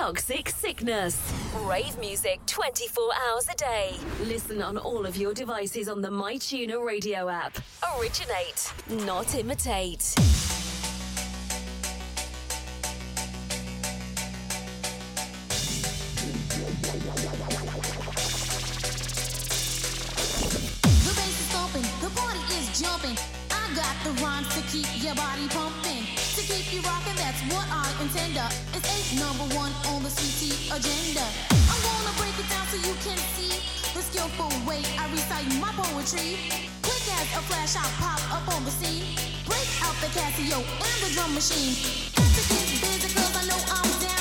Toxic Sickness. Rave music 24 hours a day. Listen on all of your devices on the MyTuner radio app. Originate, not imitate. The bass is thumping, the party is jumping. I got the rhymes to keep your body pumping. To keep you rocking, that's what I number one on the tea agenda. I'm gonna break it down so you can see the skillful way I recite my poetry. Quick as a flash, I pop up on the scene. Break out the Casio and the drum machine. Got to get busy 'cause I know I'm down.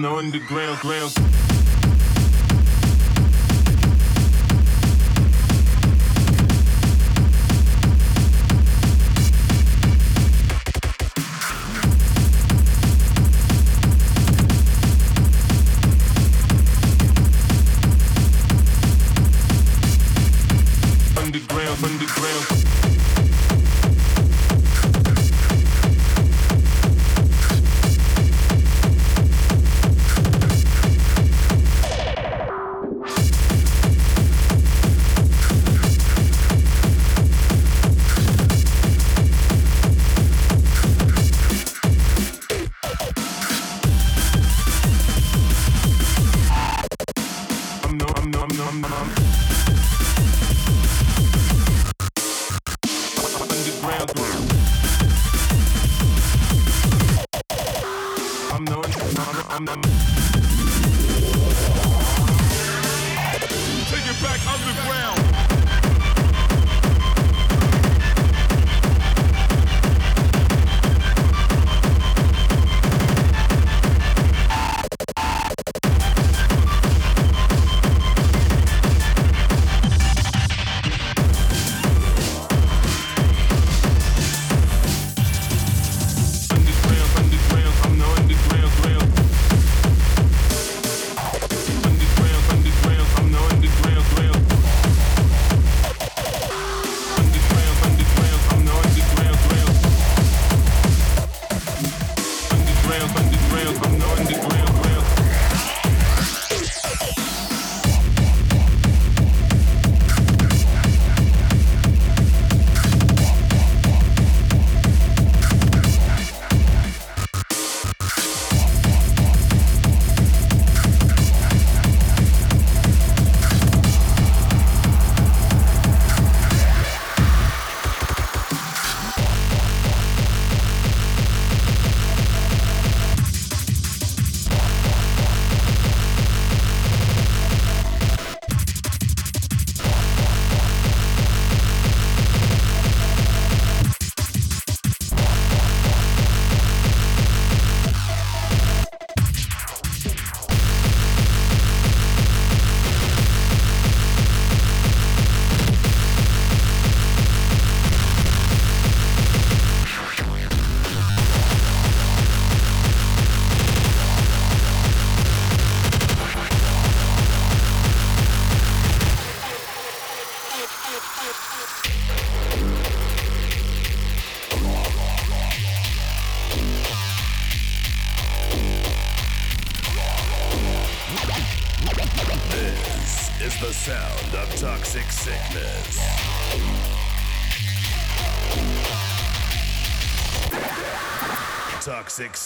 The underground ground.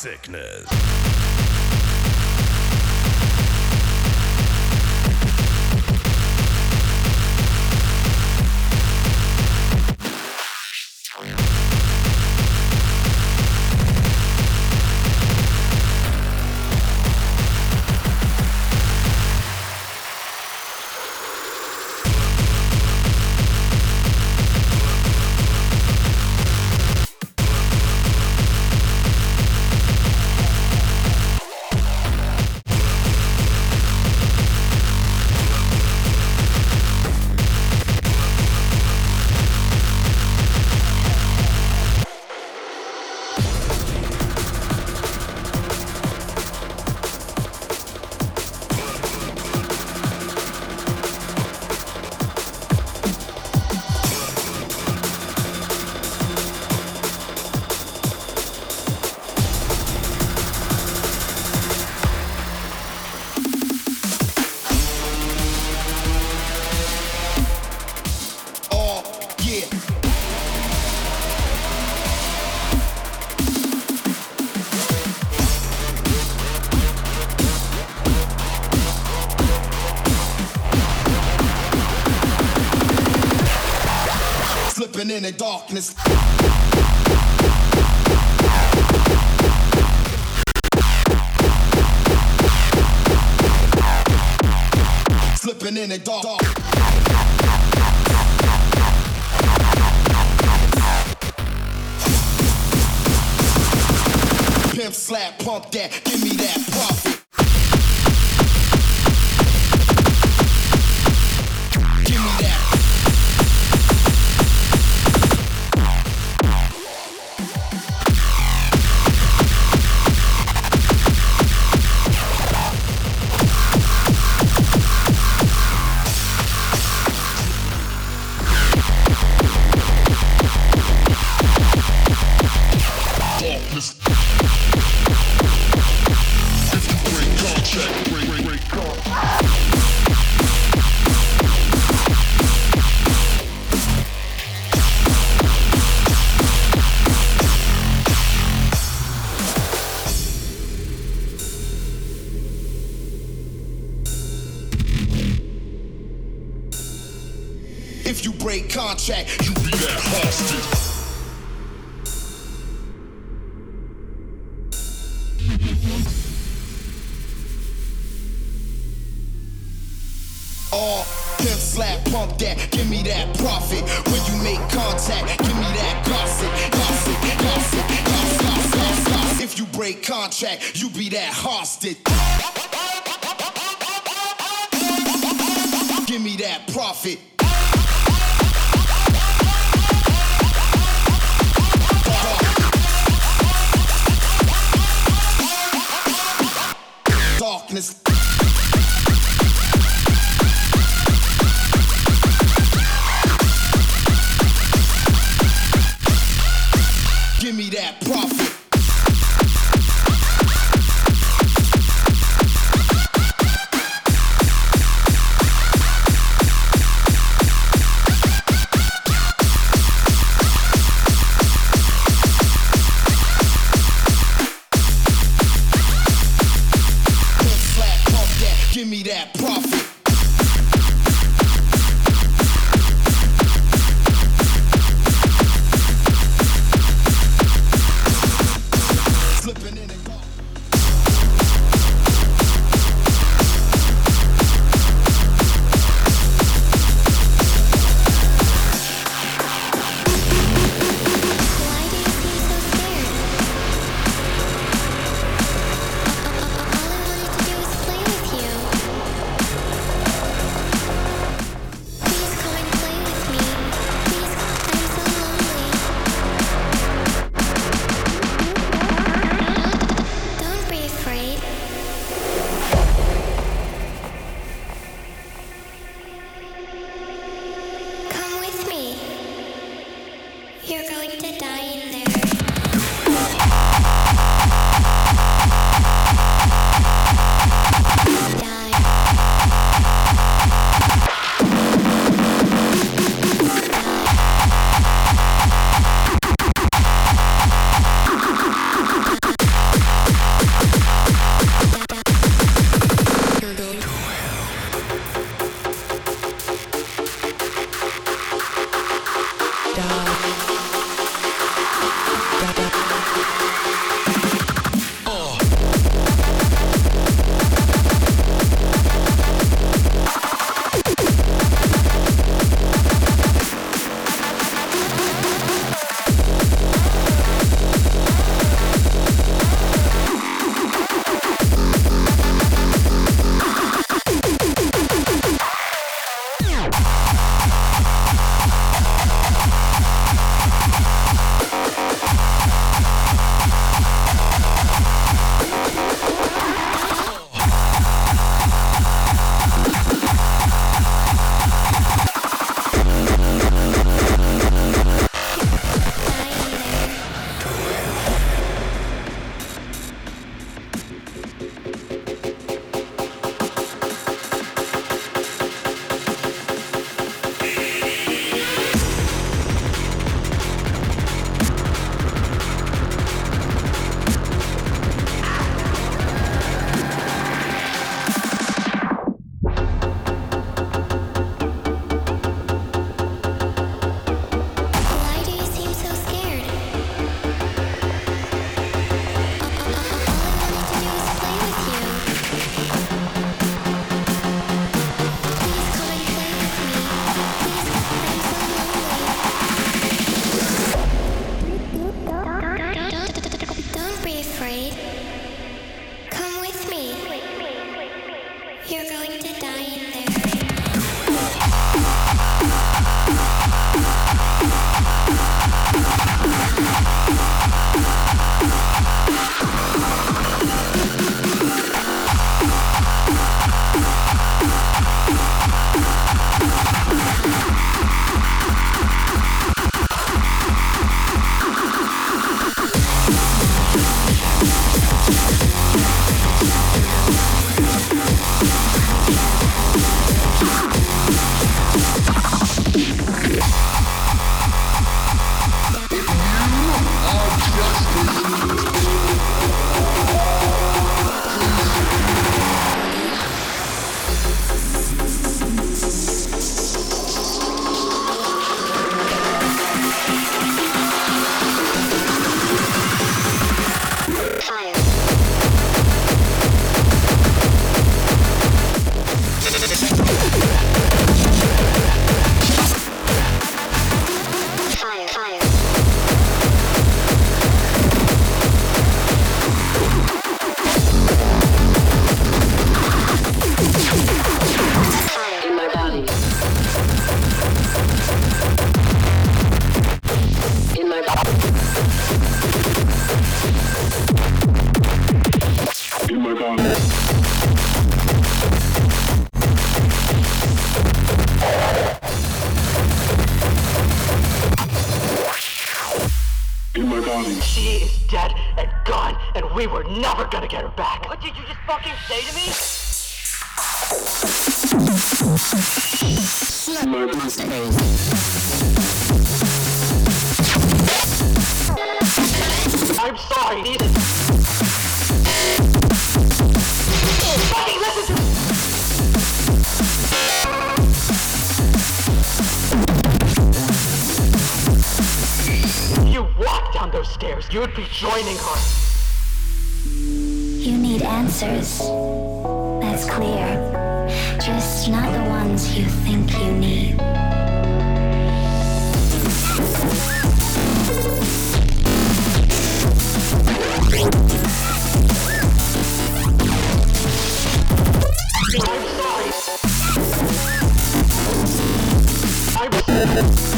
sickness. the darkness. Slipping in the dark. Pimp slap, pump that, give me that pop. there, just not the ones you think you need. I'm sorry. I'm sorry.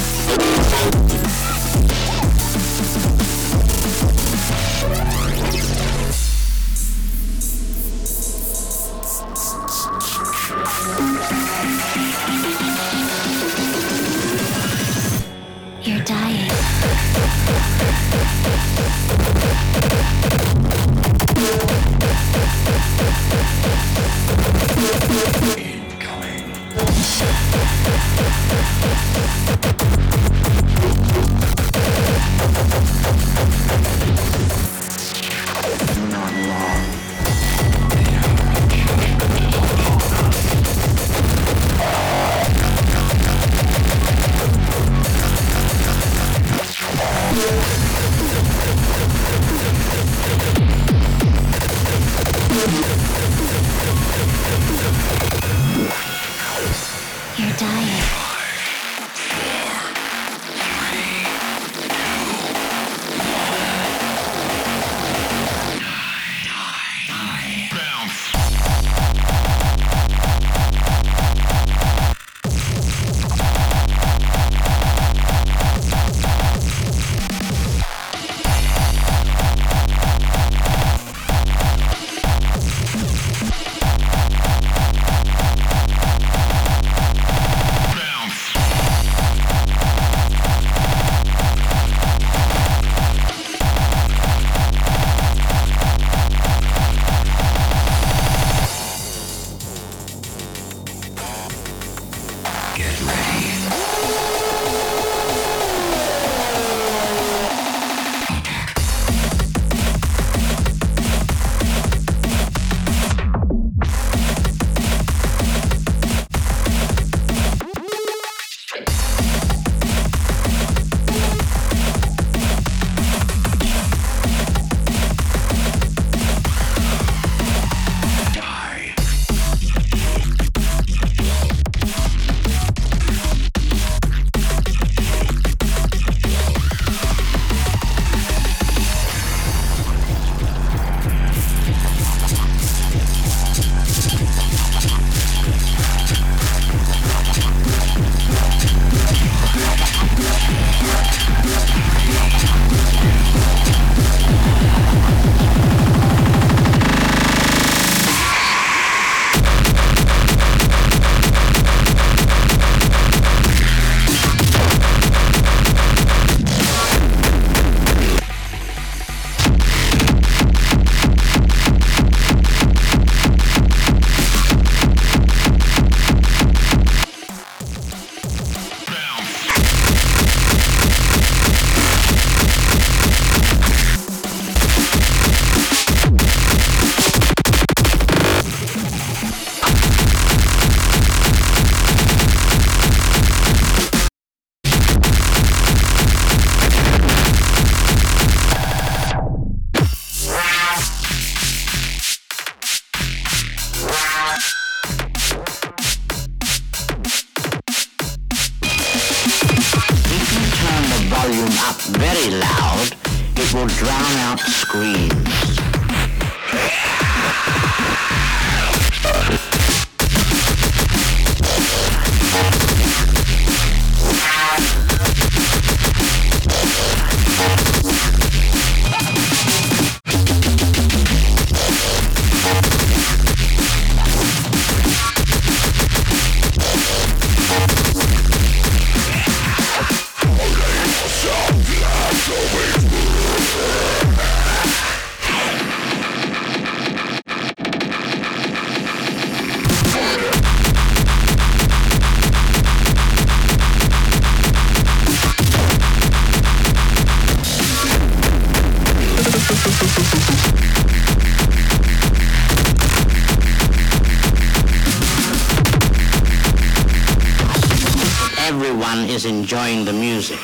The music.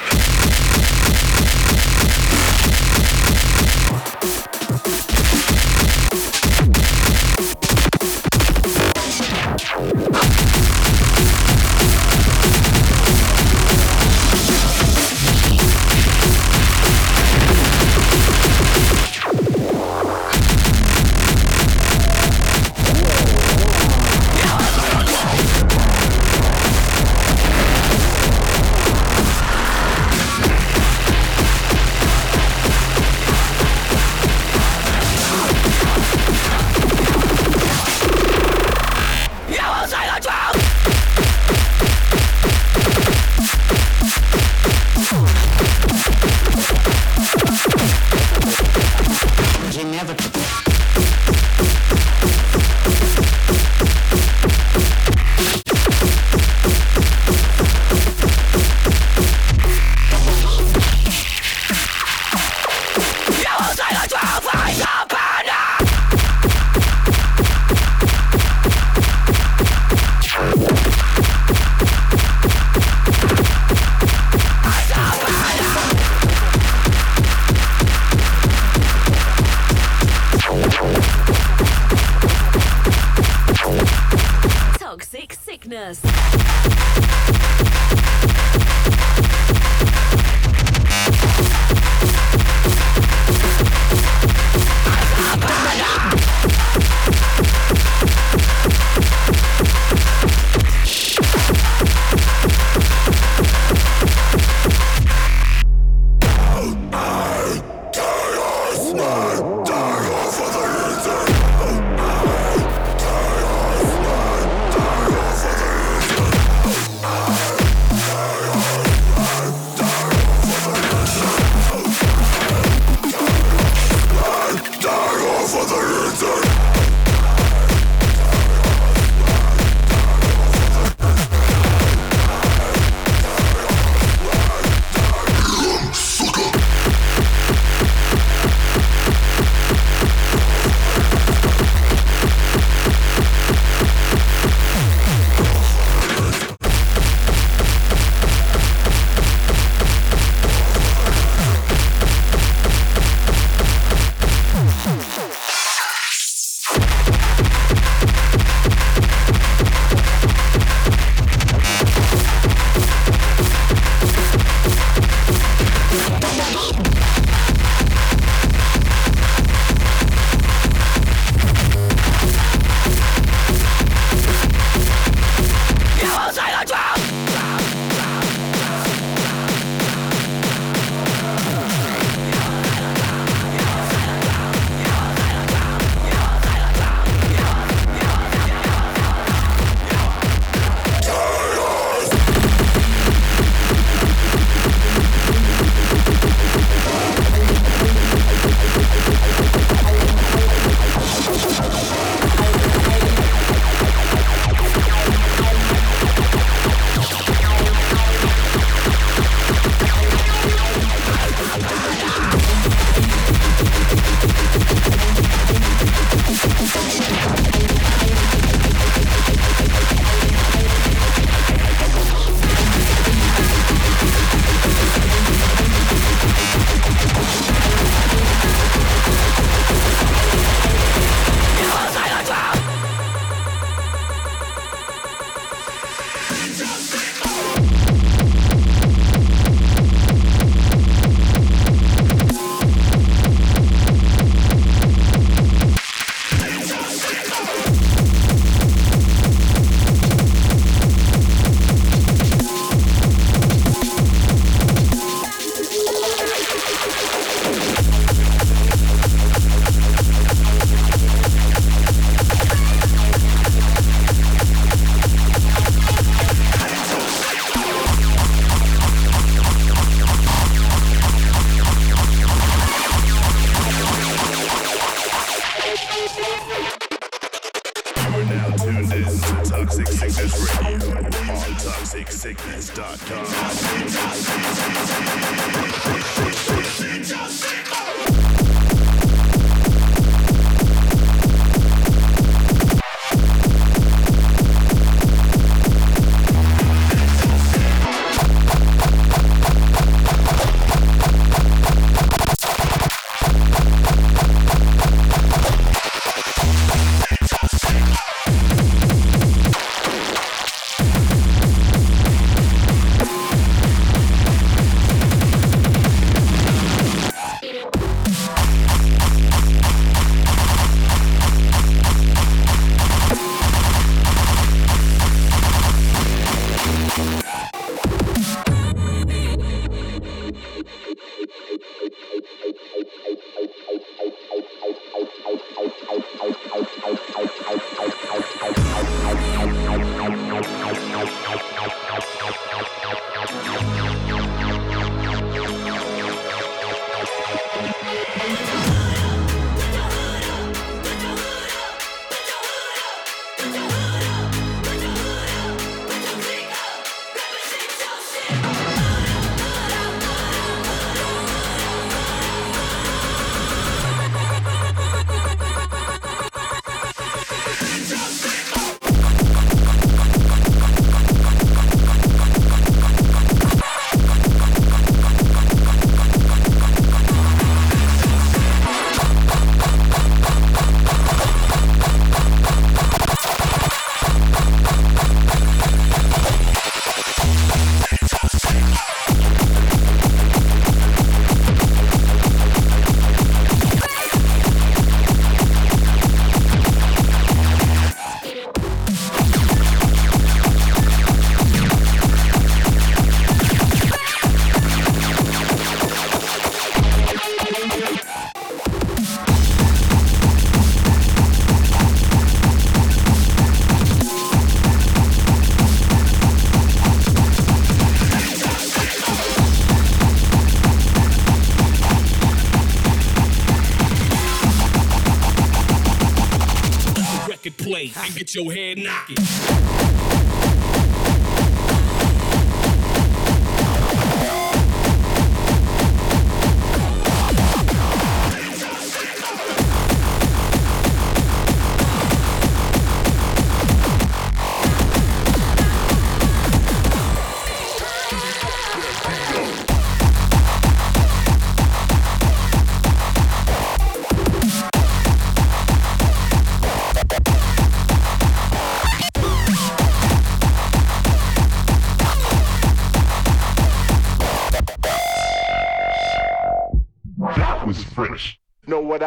Play and get your head knocking.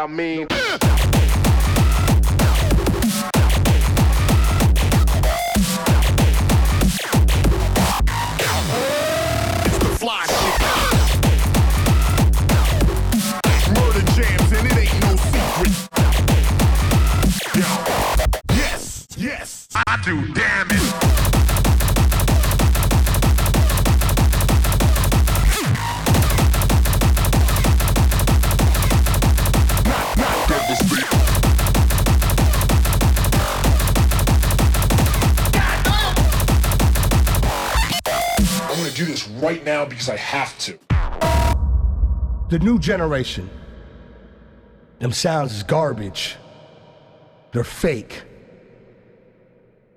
I mean? I'm gonna do this right now because I have to. The new generation. Them sounds is garbage. They're fake.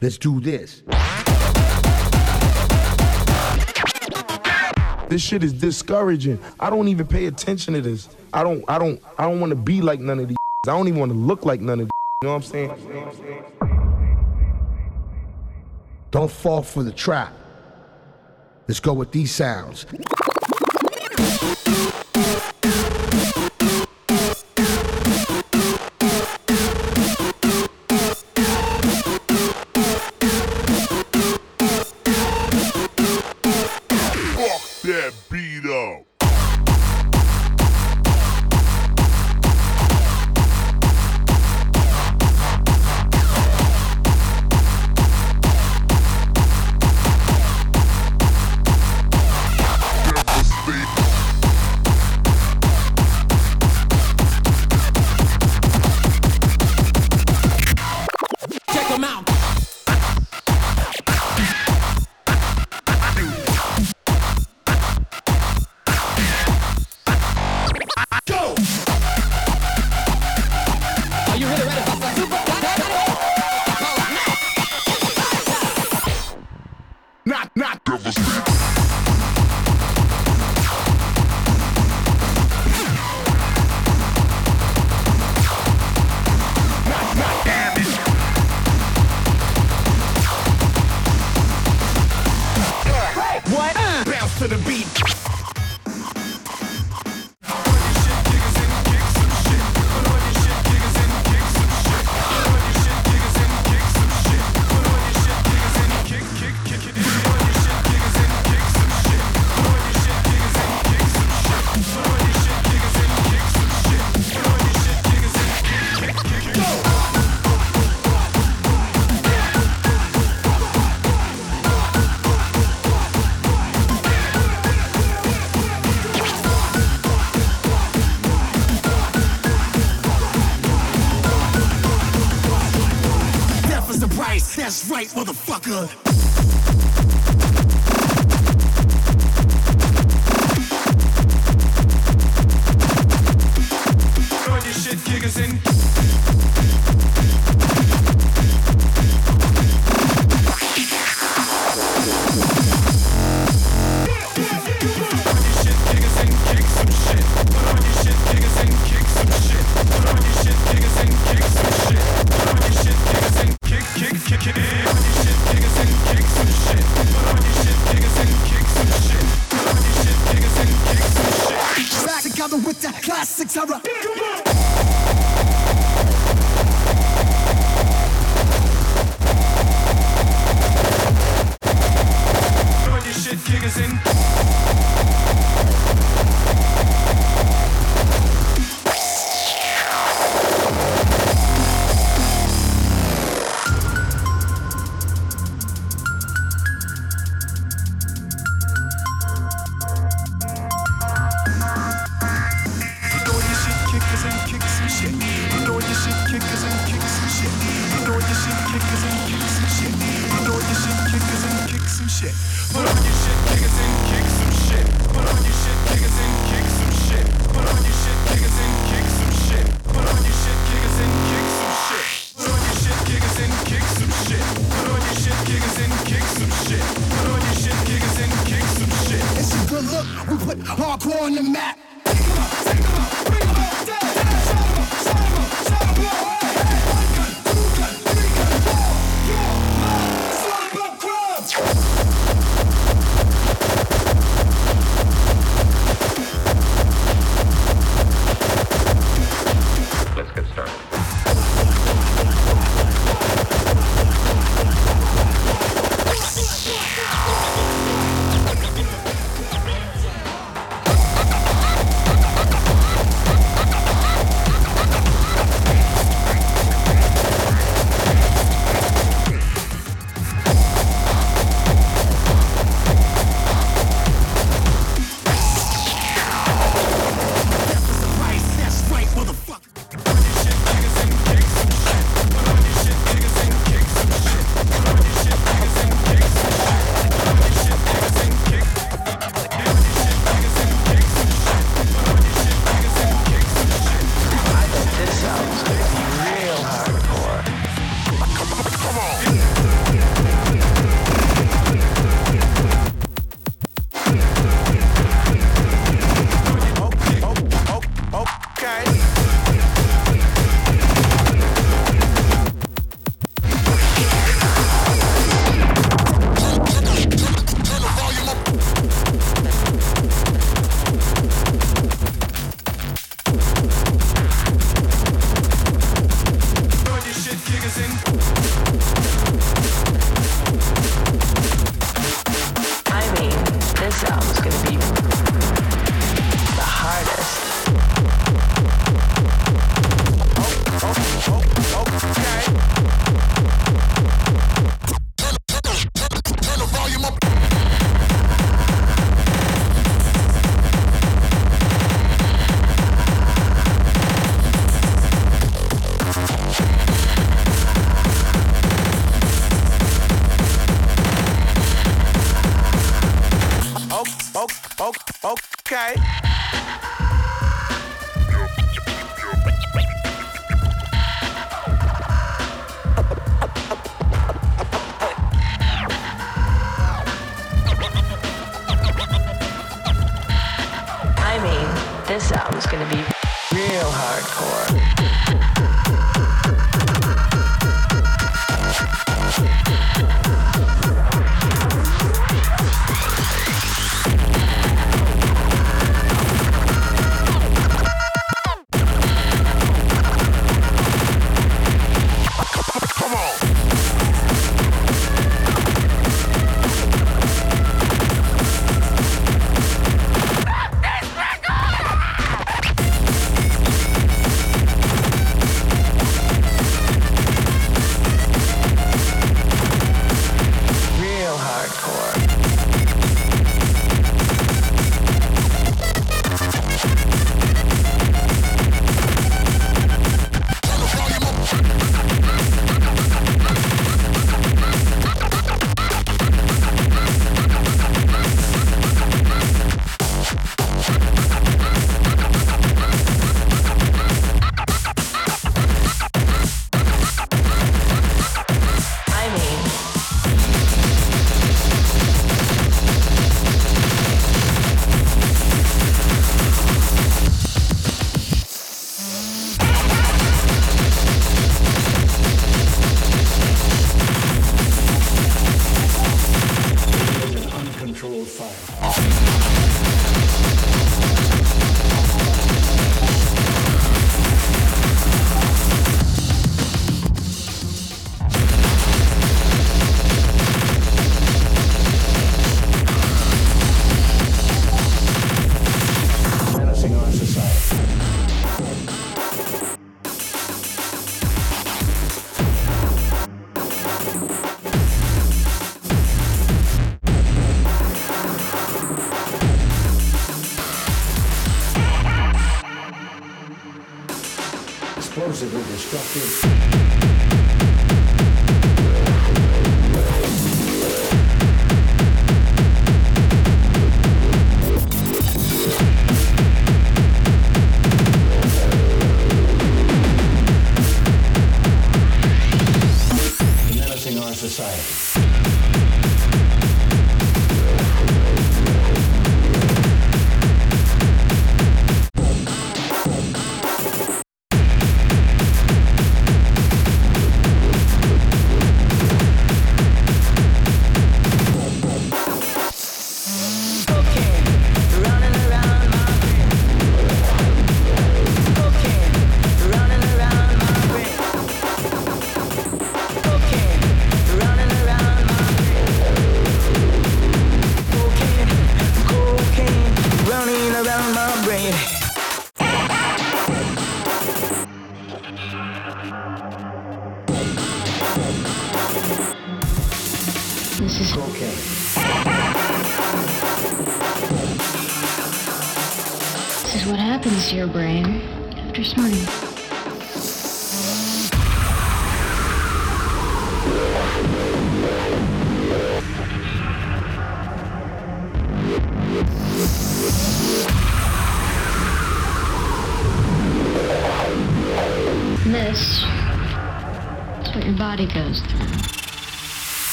Let's do this. This shit is discouraging. I don't even pay attention to this. I don't I don't I don't want to be like none of these. I don't even want to look like none of these. You know what I'm saying? Don't fall for the trap. Let's go with these sounds. Not, not. Bounce to the beat. The